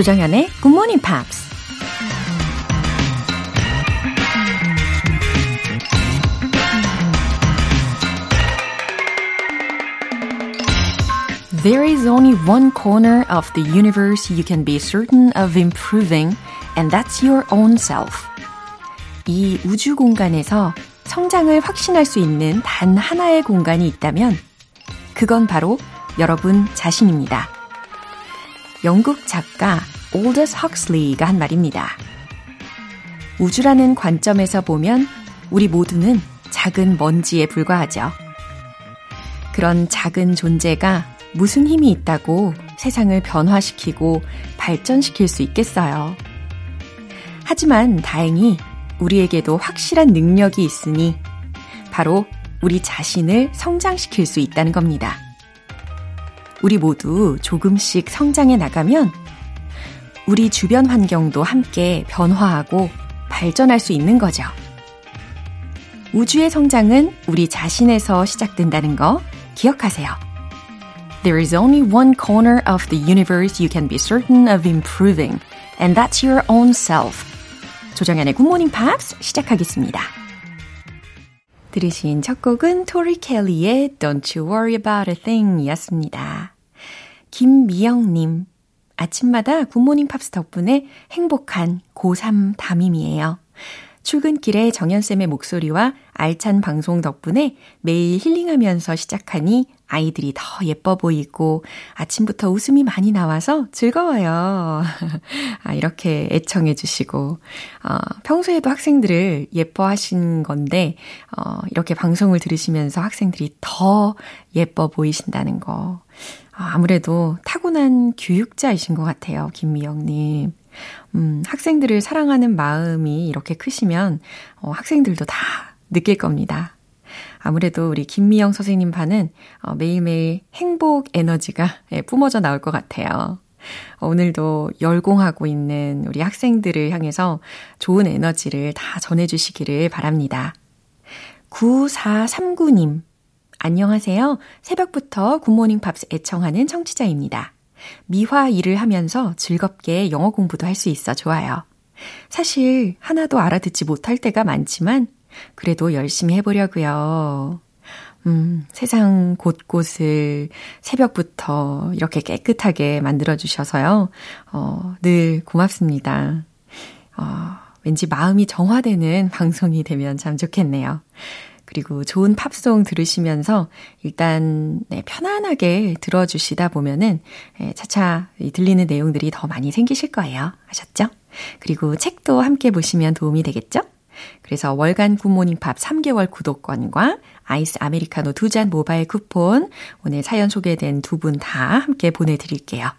조정현의 Good Morning Pops. There is only one corner of the universe you can be certain of improving, and that's your own self. 이 우주 공간에서 성장을 확신할 수 있는 단 하나의 공간이 있다면, 그건 바로 여러분 자신입니다. 영국 작가 올더스 헉슬리가 한 말입니다. 우주라는 관점에서 보면 우리 모두는 작은 먼지에 불과하죠. 그런 작은 존재가 무슨 힘이 있다고 세상을 변화시키고 발전시킬 수 있겠어요. 하지만 다행히 우리에게도 확실한 능력이 있으니 바로 우리 자신을 성장시킬 수 있다는 겁니다. 우리 모두 조금씩 성장해 나가면 우리 주변 환경도 함께 변화하고 발전할 수 있는 거죠. 우주의 성장은 우리 자신에서 시작된다는 거 기억하세요. There is only one corner of the universe you can be certain of improving, and that's your own self. 조정현의 Good Morning Pops 시작하겠습니다. 들으신 첫 곡은 토리 켈리의 Don't You Worry About a Thing 이었습니다. 김미영님, 아침마다 Good Morning Pops 덕분에 행복한 고3 담임이에요. 출근길에 정현쌤의 목소리와 알찬 방송 덕분에 매일 힐링하면서 시작하니 아이들이 더 예뻐 보이고 아침부터 웃음이 많이 나와서 즐거워요. 아, 이렇게 애청해 주시고, 어, 평소에도 학생들을 예뻐하신 건데, 어, 이렇게 방송을 들으시면서 학생들이 더 예뻐 보이신다는 거. 아, 아무래도 타고난 교육자이신 것 같아요, 김미영님. 음, 학생들을 사랑하는 마음이 이렇게 크시면, 어, 학생들도 다 느낄 겁니다. 아무래도 우리 김미영 선생님 반은 어, 매일매일 행복 에너지가 예, 뿜어져 나올 것 같아요. 어, 오늘도 열공하고 있는 우리 학생들을 향해서 좋은 에너지를 다 전해주시기를 바랍니다. 9439님, 안녕하세요. 새벽부터 굿모닝 팝스 애청하는 청취자입니다. 미화 일을 하면서 즐겁게 영어 공부도 할 수 있어 좋아요. 사실 하나도 알아듣지 못할 때가 많지만 그래도 열심히 해보려고요. 음, 세상 곳곳을 새벽부터 이렇게 깨끗하게 만들어주셔서요. 어, 늘 고맙습니다. 어, 왠지 마음이 정화되는 방송이 되면 참 좋겠네요. 그리고 좋은 팝송 들으시면서 일단 네, 편안하게 들어주시다 보면은 예, 차차 들리는 내용들이 더 많이 생기실 거예요. 아셨죠? 그리고 책도 함께 보시면 도움이 되겠죠? 그래서 월간 굿모닝 팝 3개월 구독권과 아이스 아메리카노 두 잔 모바일 쿠폰 오늘 사연 소개된 두 분 다 함께 보내드릴게요.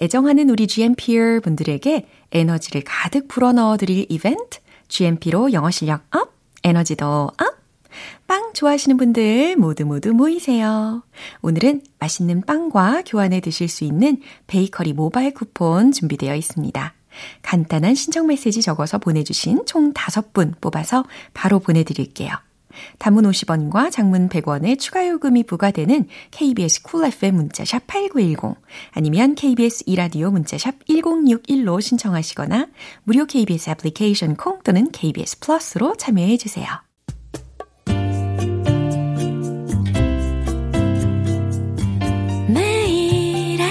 애정하는 우리 GMPer 분들에게 에너지를 가득 불어넣어 드릴 이벤트 GMP로 영어 실력 up, 에너지도 up! 빵 좋아하시는 분들 모두 모두 모이세요. 오늘은 맛있는 빵과 교환해 드실 수 있는 베이커리 모바일 쿠폰 준비되어 있습니다. 간단한 신청 메시지 적어서 보내주신 총 5분 뽑아서 바로 보내드릴게요. 단문 50원과 장문 100원의 추가 요금이 부과되는 KBS Cool FM 문자샵 8910 아니면 KBS 이라디오 문자샵 1061로 신청하시거나 무료 KBS 애플리케이션 콩 또는 KBS 플러스로 참여해 주세요.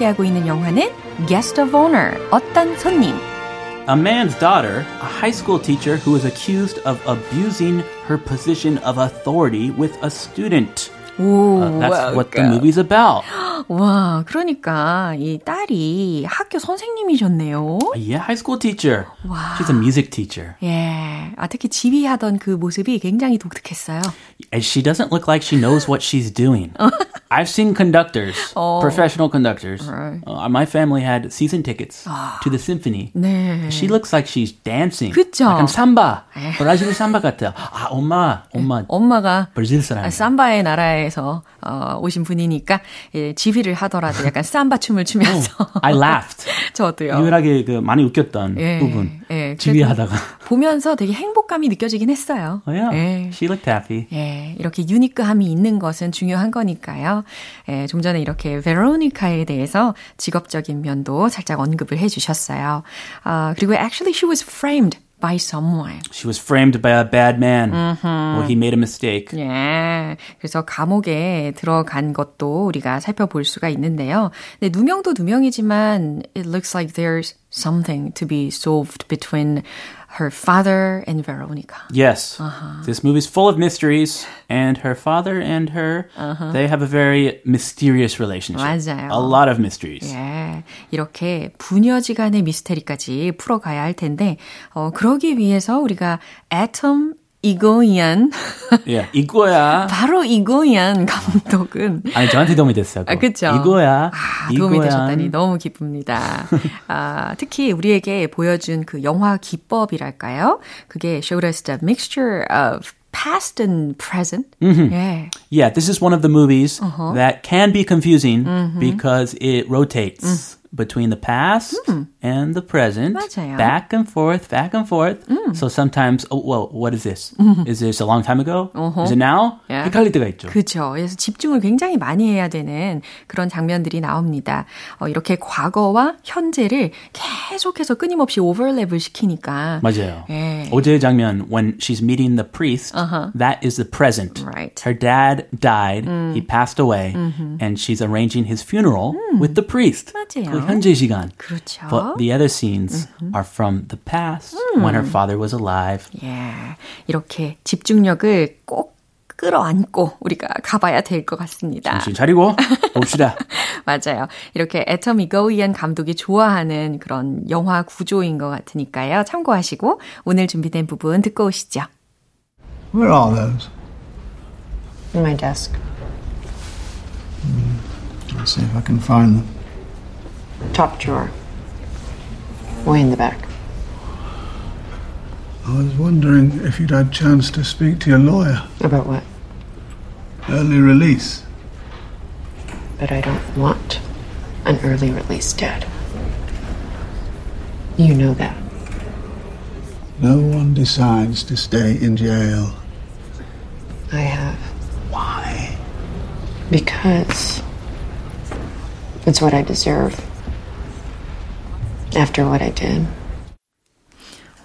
함께하고 있는 영화는 Guest of Honor, 어떤 손님 a man's daughter, a high school teacher who is accused of abusing her position of authority with a student. 오, Uh, that's what the movie's about. 와, 그러니까 이 딸이 학교 선생님이셨네요. Yeah, high school teacher. Wow. She's a music teacher. 예, 아 특히 지휘하던 그 모습이 굉장히 독특했어요. And she doesn't look like she knows what she's doing. I've seen conductors, professional conductors. Right. Uh, my family had season tickets to the symphony. 네. She looks like she's dancing. 그쵸? 약간 삼바. 브라질 삼바 같아요. 아, 엄마, 엄마. 엄마가 브라질 사람. 삼바의 나라에서 어, 오신 분이니까 예, 지휘 를 하더라도 약간 삼바 춤을 추면서 I laughed. 저도요. 유일하게 그 많이 웃겼던 예, 부분. 예, 지휘하다가. 보면서 되게 행복감이 느껴지긴 했어요. Oh, yeah. 예. She looked happy. 예, 이렇게 유니크함이 있는 것은 중요한 거니까요. 예, 좀 전에 이렇게 베로니카에 대해서 직업적인 면도 살짝 언급을 해주셨어요. 아, 그리고 actually she was framed by someone. She was framed by a bad man. Well, he made a mistake. 예. 그래서 감옥에 들어간 것도 우리가 살펴볼 수가 있는데요. 근데 누명도 누명이지만 it looks like there's something to be solved between her father and Veronica. Yes. This movie's full of mysteries, and her father and her, they have a very mysterious relationship. 맞아요. A lot of mysteries. 예, 이렇게 부녀지간의 미스테리까지 풀어가야 할 텐데, 어, 그러기 위해서 우리가 애텀 이고이안, Yeah. 이거야. 바로 이고이안 감독은 아니, 저한테 도움이 됐어요. 아, 그쵸. 이거야. 아, 도움이 이거야. 되셨다니 너무 기쁩니다. 아, 특히 우리에게 보여준 그 영화 기법이랄까요? 그게 showed us the mixture of past and present. 예. Yeah, this is one of the movies Uh-huh. that can be confusing Mm-hmm. because it rotates between the past and the present, Mm. 맞아요. back and forth, back and forth. Mm. So sometimes, oh, well, what is this? Is this a long time ago? Is it now? Mm-hmm. Yeah. 헷갈릴 때가 있죠. 그렇죠. 그래서 집중을 굉장히 많이 해야 되는 그런 장면들이 나옵니다. 어, 이렇게 과거와 현재를 계속해서 끊임없이 오버랩을 시키니까 맞아요. 예. 어제의 장면 when she's meeting the priest, that is the present. Uh-huh. Right. Mm. Her dad died, he passed away, and she's arranging his funeral with the priest. Mm-hmm. 맞아요. 그 현재 시간. 그렇죠. But the other scenes Mm-hmm. are from the past when her father was alive. 예. 이렇게 집중력을 꼭 끌어안고 우리가 가봐야 될 것 같습니다. 정신 차리고 봅시다. 맞아요. 이렇게 애텀 이거이안 감독이 좋아하는 그런 영화 구조인 것 같으니까요. 참고하시고 오늘 준비된 부분 듣고 오시죠. Where are those? In my desk. I'll see if I can find them. Top drawer. Way in the back. I was wondering if you'd had a chance to speak to your lawyer. About what? Early release. But I don't want an early release, Dad. You know that. No one decides to stay in jail. I have. Why? Because it's what I deserve After what I did.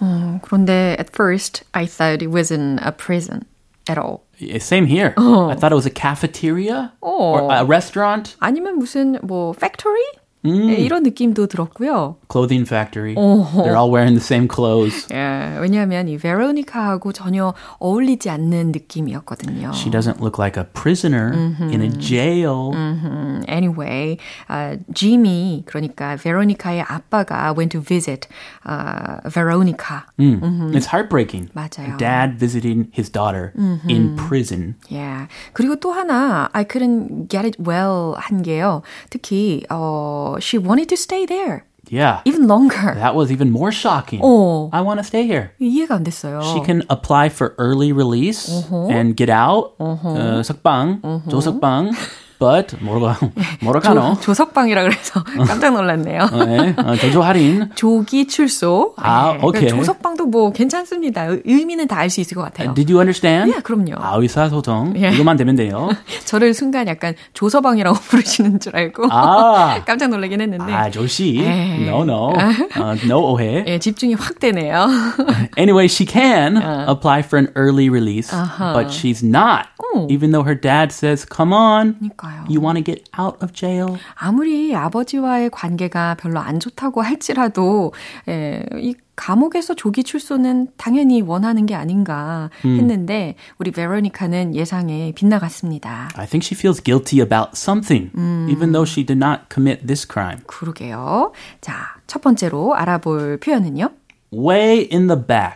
어, 그런데 at first I thought it wasn't a prison at all. Yeah, Same here. I thought it was a cafeteria or a restaurant, 아니면 무슨 뭐 factory? 예, 이런 느낌도 들었고요. clothing factory. They're all wearing the same clothes. 예, 왜냐하면 이 베로니카하고 전혀 어울리지 않는 느낌이었거든요. She doesn't look like a prisoner in a jail. 음, anyway, 아, Jimmy 그러니까 베로니카의 아빠가 went to visit 아, Veronica. It's heartbreaking. 맞아요. A dad visiting his daughter in prison. Yeah. 그리고 또 하나 I couldn't get it well 한 게요. 특히 어, she wanted to stay there Yeah. even longer. That was even more shocking. 어. I want to stay here. 이해가 안 됐어요. She can apply for early release and get out. Uh, 석방, 조석방. But 뭐라고 뭐라고 하노? 조, 조석방이라 그래서 깜짝 놀랐네요. 네, 어, 조조 할인. 조기 출소. 아, 네, 오케이. 조석방도 뭐 괜찮습니다. 의- 의미는 다 알 수 있을 것 같아요. Did you understand? 예, 그럼요. 아, 의사소통. 예. 이것만 되면 돼요. 저를 순간 약간 조서방이라고 부르시는 줄 알고 아. 깜짝 놀라긴 했는데 아, 조시. 에이. No, no. 어, no 오해. 예, 집중이 확 되네요. Anyway, she can apply for an early release, but she's not. Even though her dad says, "Come on, 그러니까 요. you want to get out of jail." 아무리 아버지와의 관계가 별로 안 좋다고 할지라도 예, 이 감옥에서 조기 출소는 당연히 원하는 게 아닌가 했는데 우리 베로니카는 예상에 빗나갔습니다. I think she feels guilty about something, even though she did not commit this crime. 그러게요. 자, 첫 번째로 알아볼 표현은요. Way in the back.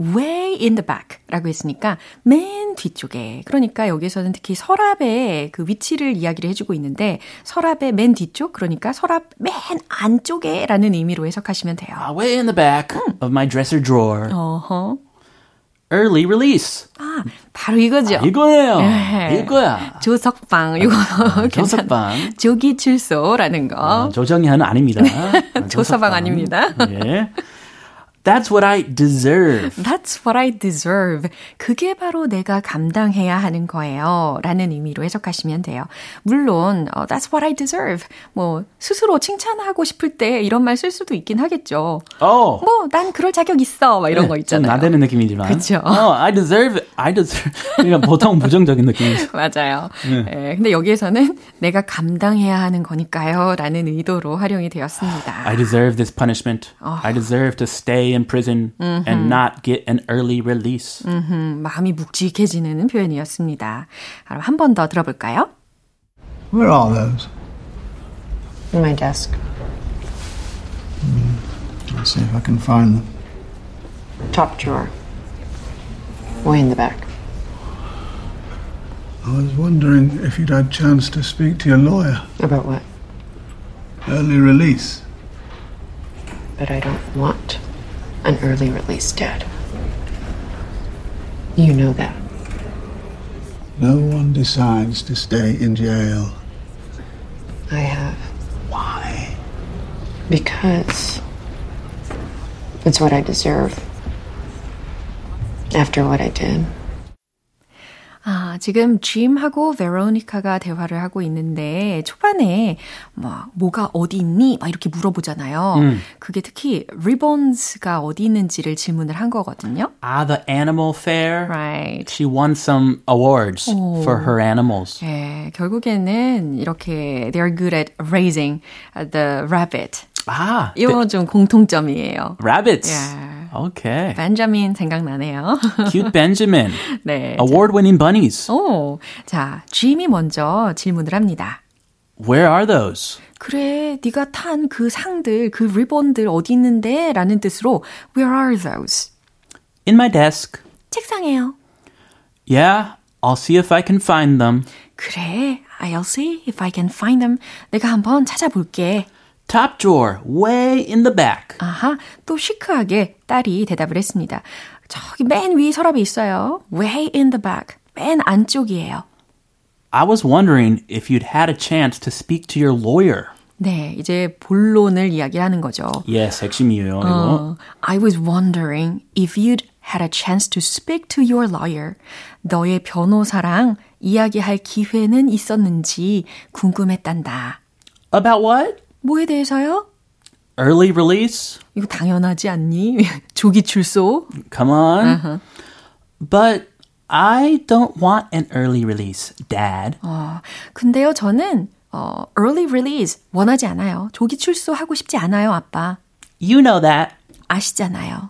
way in the back 라고 했으니까 맨 뒤쪽에. 그러니까 여기서는 특히 서랍의 그 위치를 이야기를 해주고 있는데 서랍의 맨 뒤쪽, 그러니까 서랍 맨 안쪽에 라는 의미로 해석하시면 돼요. Uh, way in the back of my dresser drawer. 어허. Early release. 아, 바로 이거죠. 이거예요. 네. 이거야. 조석방, 이거 괜찮아. 조석방. 조기 출소라는 거. 어, 조정현은 아닙니다. 조서방 아닙니다. 예. That's what I deserve. That's what I deserve. 그게 바로 내가 감당해야 하는 거예요. 라는 의미로 해석하시면 돼요. 물론, 어, That's what I deserve. 뭐, 스스로 칭찬하고 싶을 때 이런 말 쓸 수도 있긴 하겠죠. 어. 뭐, 난 그럴 자격 있어. 막 이런 거좀 있잖아요. 나대는 느낌이지만. 그쵸. 어, I deserve. I deserve. 그러니까 보통 부정적인 느낌이죠. 맞아요. 예, 근데 여기에서는 내가 감당해야 하는 거니까요. 라는 의도로 활용이 되었습니다. I deserve this punishment. I deserve to stay in prison and not get an early release. 음, 마음이 묵직해지는 표현이었습니다. 그럼 한 번 더 들어볼까요? Where are those? In my desk. I'll see if I can find them. Top drawer. Way in the back. I was wondering if you'd had a chance to speak to your lawyer. About what? Early release. But I don't want an early release, Dad. You know that. No one decides to stay in jail. I have. Why? Because it's what I deserve. After what I did. 아, 지금 짐하고 베로니카가 대화를 하고 있는데 초반에 막 뭐가 어디 있니? 막 이렇게 물어보잖아요. 그게 특히 ribbons가 어디 있는지를 질문을 한 거거든요. Ah, the animal fair. Right. She won some awards for her animals. 예, 결국에는 이렇게 they're good at raising the rabbit. Ah, 이거 좀 공통점이에요. rabbits. Yeah. Okay. 벤자민 생각나네요. Cute Benjamin. 네. Award-winning bunnies. 오, 자, 짐이 먼저 질문을 합니다. Where are those? 그래, 네가 탄 그 상들, 그 리본들 어디 있는데? 라는 뜻으로 Where are those? In my desk. 책상에요. Yeah, I'll see if I can find them. 그래, I'll see if I can find them. 내가 한번 찾아볼게. Top drawer, way in the back. 아하, 또 시크하게 딸이 대답을 했습니다. 저기 맨 위 서랍에 있어요. Way in the back. 맨 안쪽이에요. I was wondering if you'd had a chance to speak to your lawyer. 네, 이제 본론을 이야기하는 거죠. Yes, 핵심이에요, 이거. 어, I was wondering if you'd had a chance to speak to your lawyer. 너의 변호사랑 이야기할 기회는 있었는지 궁금했단다. About what? 뭐에 대해서요? Early release? 이거 당연하지 않니? 조기 출소? Come on. But I don't want an early release, Dad. 어, 근데요, 저는 어, early release 원하지 않아요. 조기 출소하고 싶지 않아요, 아빠. You know that. 아시잖아요.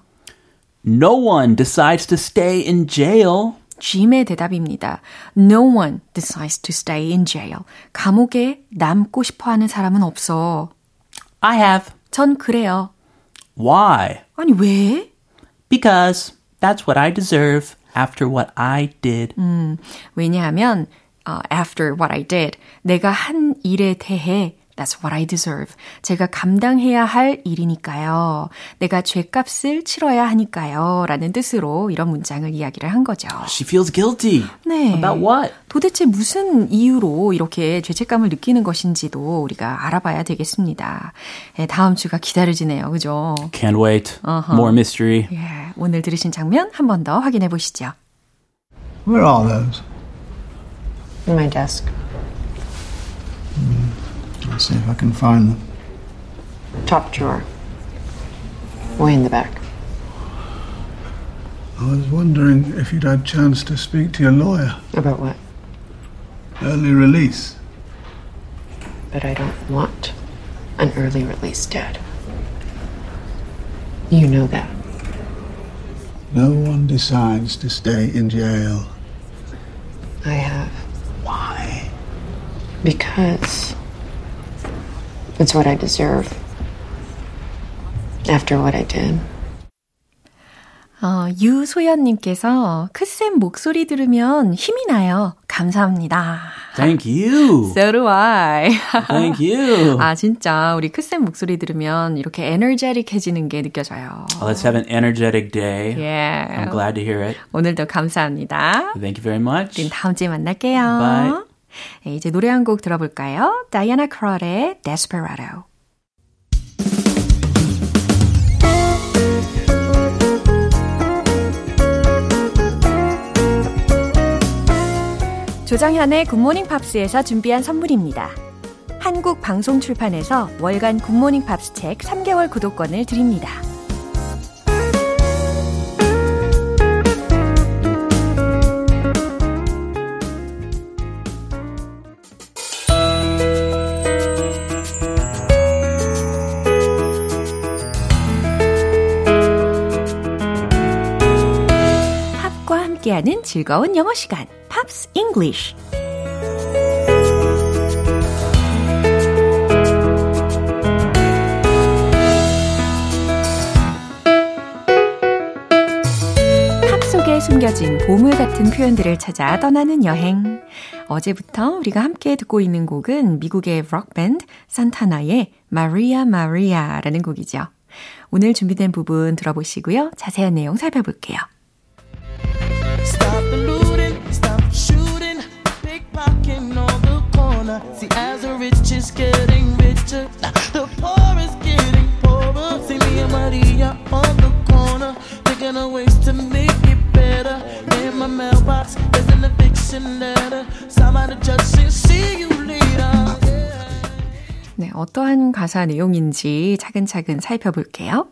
No one decides to stay in jail. 짐의 대답입니다. No one decides to stay in jail. 감옥에 남고 싶어 하는 사람은 없어. I have. 전 그래요. Why? 아니, 왜? Because that's what I deserve after what I did. 왜냐하면, 어, after what I did, 내가 한 일에 대해 That's what I deserve. 제가 감당해야 할 일이니까요. 내가 죄값을 치러야 하니까요. 라는 뜻으로 이런 문장을 이야기를 한 거죠. She feels guilty. 네. About what? 도대체 무슨 이유로 이렇게 죄책감을 느끼는 것인지도 우리가 알아봐야 되겠습니다. 네, 다음 주가 기다려지네요. 그죠? Can't wait. More mystery. 예, 오늘 들으신 장면 한 번 더 확인해 보시죠. Where are those? In my desk. I'll see if I can find them. Top drawer. Way in the back. I was wondering if you'd had a chance to speak to your lawyer. About what? Early release. But I don't want an early release, Dad. You know that. No one decides to stay in jail. I have. Why? Because it's what I deserve. After what I did. 어, 유소연님께서 크쌤 목소리 들으면 힘이 나요. 감사합니다. Thank you. So do I. Thank you. 아, 진짜 우리 크쌤 목소리 들으면 이렇게 에너제틱해지는 게 느껴져요. Let's have an energetic day. Yeah. I'm glad to hear it. 오늘도 감사합니다. Thank you very much. 우린 다음 주에 만날게요. Bye. 네, 이제 노래 한 곡 들어볼까요? 다이아나 크롤의 Desperado. 조정현의 Good Morning Pops에서 준비한 선물입니다. 한국 방송 출판에서 월간 Good Morning Pops 책 3개월 구독권을 드립니다. 함께하는 즐거운 영어 시간, Pops English. 숨겨진 보물 같은 표현들을 찾아 떠나는 여행. 어제부터 우리가 함께 듣고 있는 곡은 미국의 록밴드 산타나의 마리아 마리아라는 곡이죠. 오늘 준비된 부분 들어보시고요. 자세한 내용 살펴볼게요. The looting, stop shooting, pickpocketing on the corner. See, as the rich is getting richer, the poor is getting poorer. See me and Maria on the corner, thinking of ways to make it better. In my mailbox, there's an eviction letter. Somebody just say, see you later. 네, 어떠한 가사 내용인지 차근차근 살펴볼게요.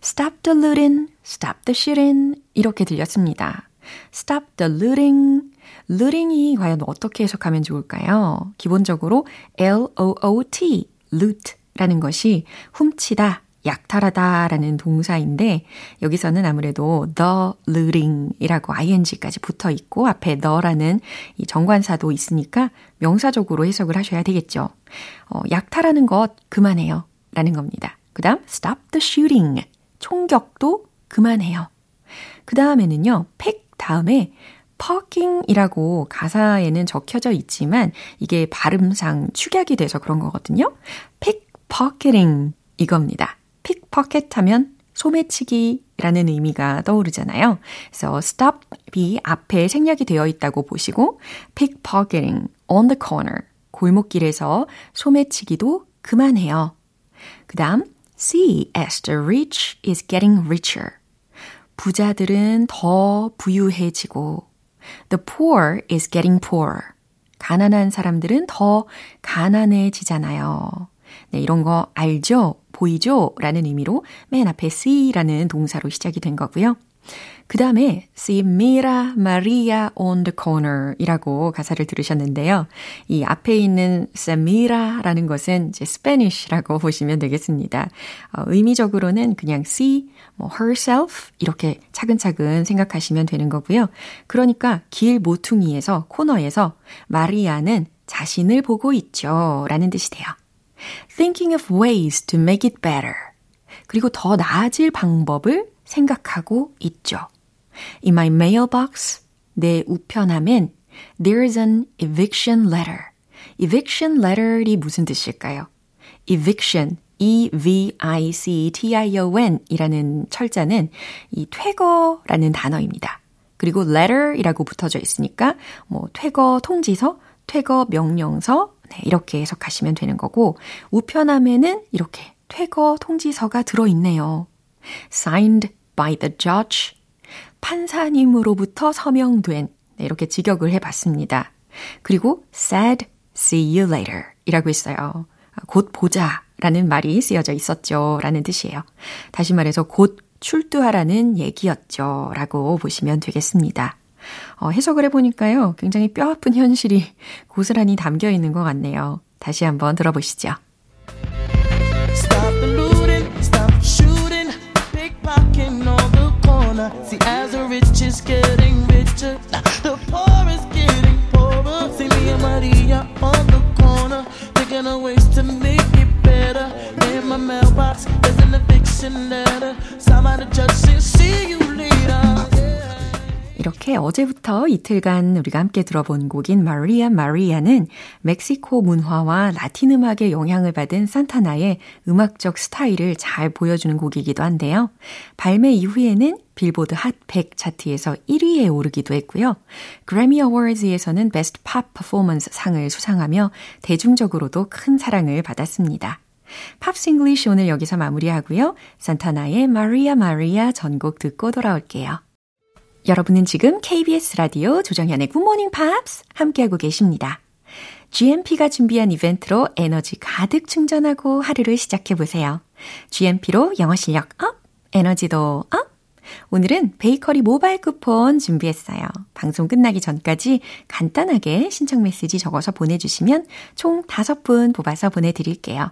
Stop the looting, stop the shooting 이렇게 들렸습니다. Stop the looting. looting이 과연 어떻게 해석하면 좋을까요? 기본적으로 L-O-O-T, loot라는 것이 훔치다, 약탈하다 라는 동사인데 여기서는 아무래도 the looting이라고 ing까지 붙어 있고 앞에 the라는 이 정관사도 있으니까 명사적으로 해석을 하셔야 되겠죠. 어, 약탈하는 것 그만해요 라는 겁니다. 그 다음 stop the shooting. 총격도 그만해요. 그 다음에는요, 팩 다음에 parking이라고 가사에는 적혀져 있지만 이게 발음상 축약이 돼서 그런 거거든요. pickpocketing 이겁니다. pickpocket 하면 소매치기라는 의미가 떠오르잖아요. 그래서 stop이 앞에 생략이 되어 있다고 보시고 pickpocketing on the corner 골목길에서 소매치기도 그만해요. 그 다음 see as the rich is getting richer 부자들은 더 부유해지고 the poor is getting poorer 가난한 사람들은 더 가난해지잖아요. 네, 이런 거 알죠? 보이죠? 라는 의미로 맨 앞에 see라는 동사로 시작이 된 거고요. 그 다음에 See Mira Maria on the corner 이라고 가사를 들으셨는데요. 이 앞에 있는 Samira라는 것은 이제 Spanish라고 보시면 되겠습니다. 어, 의미적으로는 그냥 see, 뭐 herself 이렇게 차근차근 생각하시면 되는 거고요. 그러니까 길 모퉁이에서 코너에서 마리아는 자신을 보고 있죠. 라는 뜻이 돼요. Thinking of ways to make it better. 그리고 더 나아질 방법을 생각하고 있죠. In my mailbox, 내 우편함엔 there's an eviction letter. eviction letter이 무슨 뜻일까요? eviction, E-V-I-C-T-I-O-N 이라는 철자는 이 퇴거라는 단어입니다. 그리고 letter이라고 붙어져 있으니까 뭐 퇴거 통지서, 퇴거 명령서 네, 이렇게 해석하시면 되는 거고 우편함에는 이렇게 퇴거 통지서가 들어 있네요. signed by the judge. 판사님으로부터 서명된. 네, 이렇게 직역을 해봤습니다. 그리고 said, see you later 이라고 했어요. 곧 보자 라는 말이 쓰여져 있었죠. 라는 뜻이에요. 다시 말해서 곧 출두하라는 얘기였죠. 라고 보시면 되겠습니다. 어, 해석을 해보니까요. 굉장히 뼈 아픈 현실이 고스란히 담겨 있는 것 같네요. 다시 한번 들어보시죠. Stop looting, stop shooting, pickpocketing corner. See, as the rich is getting richer, 어제부터 이틀간 우리가 함께 들어본 곡인 마리아 마리아는 멕시코 문화와 라틴 음악의 영향을 받은 산타나의 음악적 스타일을 잘 보여주는 곡이기도 한데요. 발매 이후에는 빌보드 핫 100 차트에서 1위에 오르기도 했고요. 그래미 어워즈에서는 Best Pop Performance 상을 수상하며 대중적으로도 큰 사랑을 받았습니다. Pops English 오늘 여기서 마무리하고요. 산타나의 마리아 마리아 전곡 듣고 돌아올게요. 여러분은 지금 KBS 라디오 조정현의 Good Morning Pops 함께하고 계십니다. GMP가 준비한 이벤트로 에너지 가득 충전하고 하루를 시작해보세요. GMP로 영어 실력 up, 에너지도 up! 오늘은 베이커리 모바일 쿠폰 준비했어요. 방송 끝나기 전까지 간단하게 신청 메시지 적어서 보내주시면 총 5분 뽑아서 보내드릴게요.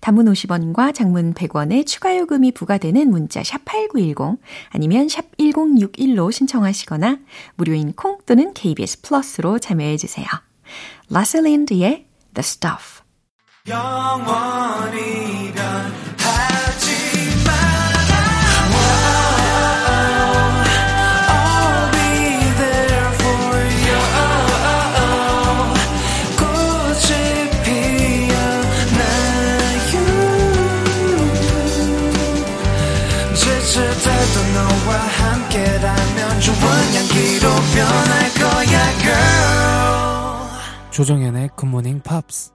단문 50원과 장문 100원의 추가 요금이 부과되는 문자 샵 8910 아니면 샵 1061로 신청하시거나 무료인 콩 또는 KBS 플러스로 참여해 주세요. 라셀린드의 The Stuff 영원 이란 조정현의 굿모닝 팝스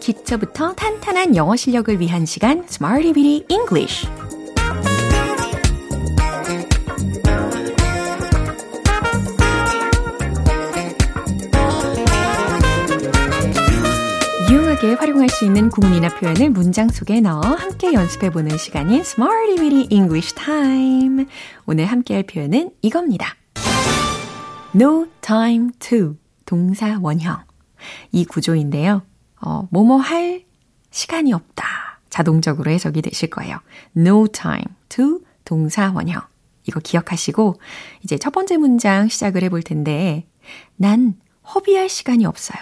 기초부터 탄탄한 영어 실력을 위한 시간 Smarty Bitty English 수 있는 구문이나 표현을 문장 속에 넣어 함께 연습해 보는 시간인 Smarty Bitty English Time. 오늘 함께 할 표현은 이겁니다. No time to 동사 원형. 이 구조인데요. 어, 뭐뭐 할 시간이 없다. 자동적으로 해석이 되실 거예요. No time to 동사 원형. 이거 기억하시고 이제 첫 번째 문장 시작을 해볼 텐데 난 허비할 시간이 없어요.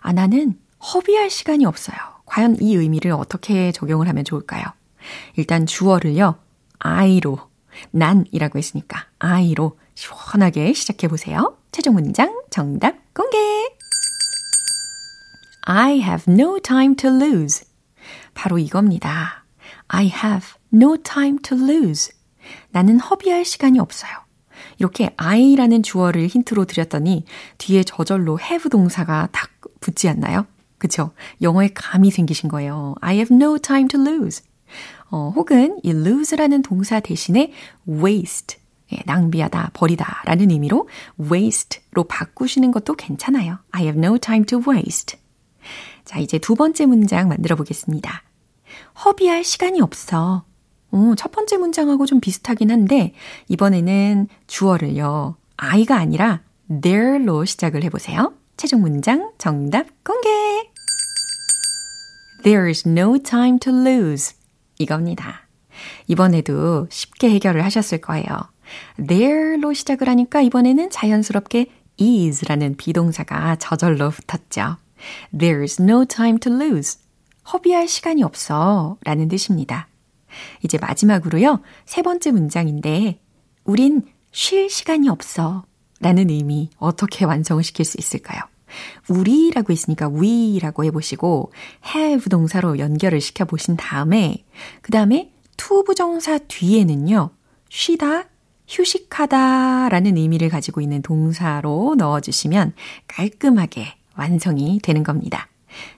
아, 나는 허비할 시간이 없어요. 과연 이 의미를 어떻게 적용을 하면 좋을까요? 일단 주어를요, I로, 난이라고 했으니까 I로 시원하게 시작해 보세요. 최종 문장 정답 공개! I have no time to lose. 바로 이겁니다. I have no time to lose. 나는 허비할 시간이 없어요. 이렇게 I라는 주어를 힌트로 드렸더니 뒤에 저절로 have 동사가 딱 붙지 않나요? 그쵸? 영어에 감이 생기신 거예요. I have no time to lose. 어, 혹은 이 lose라는 동사 대신에 waste, 예, 낭비하다, 버리다 라는 의미로 waste로 바꾸시는 것도 괜찮아요. I have no time to waste. 자, 이제 두 번째 문장 만들어 보겠습니다. 허비할 시간이 없어. 어, 첫 번째 문장하고 좀 비슷하긴 한데, 이번에는 주어를요, I가 아니라 there로 시작을 해보세요. 최종 문장 정답 공개! There's no time to lose. 이겁니다. 이번에도 쉽게 해결을 하셨을 거예요. there로 시작을 하니까 이번에는 자연스럽게 is라는 비동사가 저절로 붙었죠. There's no time to lose. 허비할 시간이 없어. 라는 뜻입니다. 이제 마지막으로요. 세 번째 문장인데, 우린 쉴 시간이 없어. 라는 의미 어떻게 완성을 시킬 수 있을까요? 우리라고 했으니까 we라고 해보시고 have 동사로 연결을 시켜보신 다음에 그 다음에 to 부정사 뒤에는요. 쉬다, 휴식하다 라는 의미를 가지고 있는 동사로 넣어주시면 깔끔하게 완성이 되는 겁니다.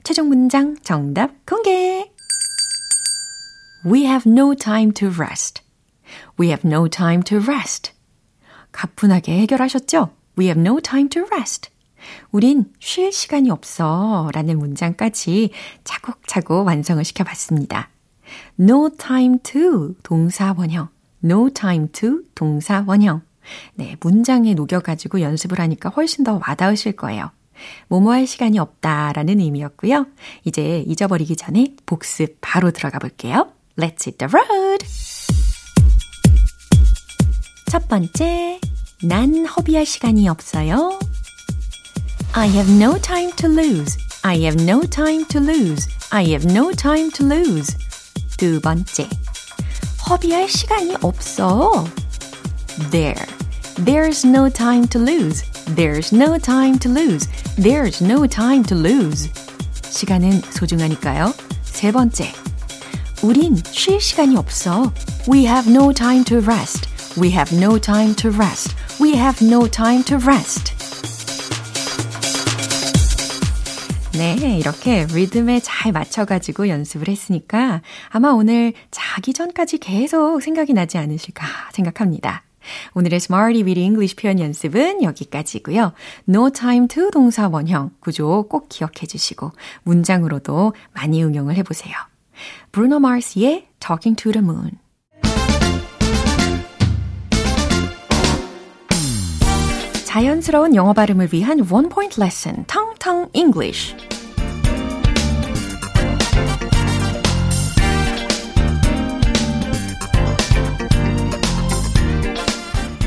최종 문장 정답 공개! We have no time to rest. We have no time to rest. 가뿐하게 해결하셨죠? We have no time to rest. 우린 쉴 시간이 없어 라는 문장까지 차곡차곡 완성을 시켜봤습니다. No time to 동사 원형, no time to 동사 원형. 네, 문장에 녹여가지고 연습을 하니까 훨씬 더 와닿으실 거예요. 뭐뭐 할 시간이 없다 라는 의미였고요. 이제 잊어버리기 전에 복습 바로 들어가 볼게요. Let's hit the road! 첫 번째, 난 허비할 시간이 없어요. I have no time to lose. I have no time to lose. I have no time to lose. 두 번째, 허비할 시간이 없어. There. There's no time to lose. There's no time to lose. There's no time to lose. 시간은 소중하니까요. 세 번째. 우린 쉴 시간이 없어. We have no time to rest. We have no time to rest. We have no time to rest. 네, 이렇게 리듬에 잘 맞춰가지고 연습을 했으니까 아마 오늘 자기 전까지 계속 생각이 나지 않으실까 생각합니다. 오늘의 Smarty with English 표현 연습은 여기까지고요. No time to 동사 원형 구조 꼭 기억해 주시고 문장으로도 많이 응용을 해보세요. 브루노 마스의 Talking to the Moon 자연스러운 영어 발음을 위한 원 포인트 레슨 텅텅 English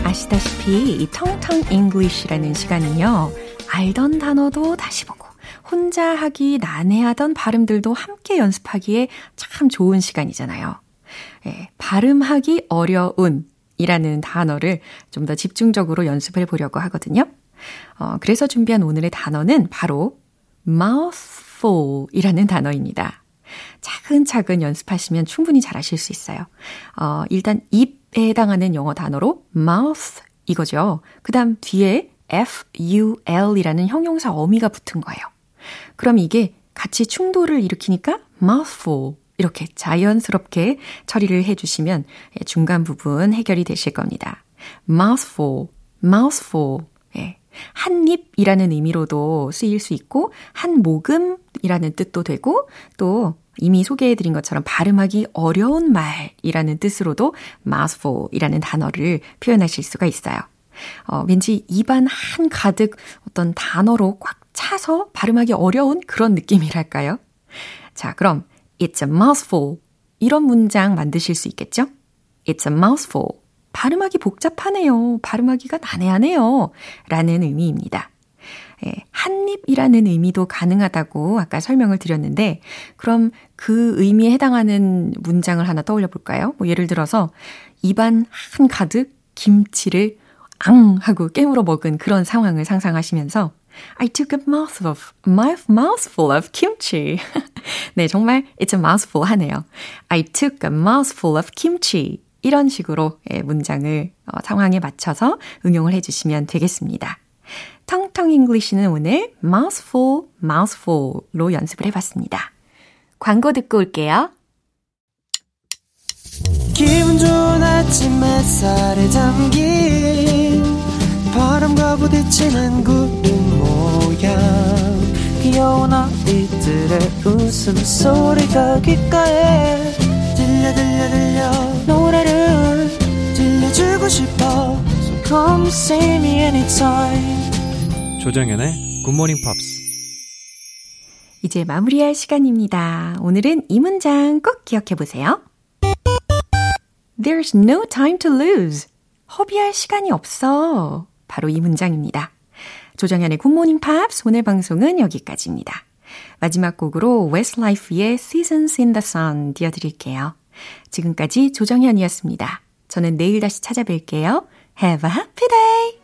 아시다시피 이 텅텅 English라는 시간은요. 알던 단어도 다시 보고 혼자 하기 난해하던 발음들도 함께 연습하기에 참 좋은 시간이잖아요. 예, 발음하기 어려운 이라는 단어를 좀 더 집중적으로 연습을 해보려고 하거든요. 어, 그래서 준비한 오늘의 단어는 바로 mouthful 이라는 단어입니다. 차근차근 연습하시면 충분히 잘하실 수 있어요. 어, 일단 입에 해당하는 영어 단어로 mouth 이거죠. 그 다음 뒤에 ful 이라는 형용사 어미가 붙은 거예요. 그럼 이게 같이 충돌을 일으키니까 mouthful 이렇게 자연스럽게 처리를 해주시면 중간 부분 해결이 되실 겁니다. mouthful, mouthful. 예. 한 입이라는 의미로도 쓰일 수 있고, 한 모금이라는 뜻도 되고, 또 이미 소개해드린 것처럼 발음하기 어려운 말이라는 뜻으로도 mouthful이라는 단어를 표현하실 수가 있어요. 어, 왠지 입안 한 가득 어떤 단어로 꽉 차서 발음하기 어려운 그런 느낌이랄까요? 자, 그럼 It's a mouthful. 이런 문장 만드실 수 있겠죠? It's a mouthful. 발음하기 복잡하네요. 발음하기가 난해하네요. 라는 의미입니다. 예, 한입이라는 의미도 가능하다고 아까 설명을 드렸는데, 그럼 그 의미에 해당하는 문장을 하나 떠올려 볼까요? 뭐 예를 들어서, 입안 한 가득 김치를 앙 하고 깨물어 먹은 그런 상황을 상상하시면서, I took a mouthful of, my mouthful of kimchi. 네, 정말 it's a mouthful 하네요. I took a mouthful of kimchi. 이런 식으로 문장을 어, 상황에 맞춰서 응용을 해주시면 되겠습니다. 텅텅 English는 오늘 mouthful, mouthful로 연습을 해봤습니다. 광고 듣고 올게요. 기분 좋은 아침 햇살에 담긴 바람과 부딪히는 구름 모양 귀여운 아이들의 웃음소리가 귓가에 들려 들려 들려 노래를 들려주고 싶어 So come see me anytime 조정현의 Good Morning Pops 이제 마무리할 시간입니다. 오늘은 이 문장 꼭 기억해 보세요. There's no time to lose. 허비할 시간이 없어. 바로 이 문장입니다. 조정현의 Good Morning Pops 오늘 방송은 여기까지입니다. 마지막 곡으로 Westlife의 Seasons in the Sun 띄워드릴게요. 지금까지 조정현이었습니다. 저는 내일 다시 찾아뵐게요. Have a happy day!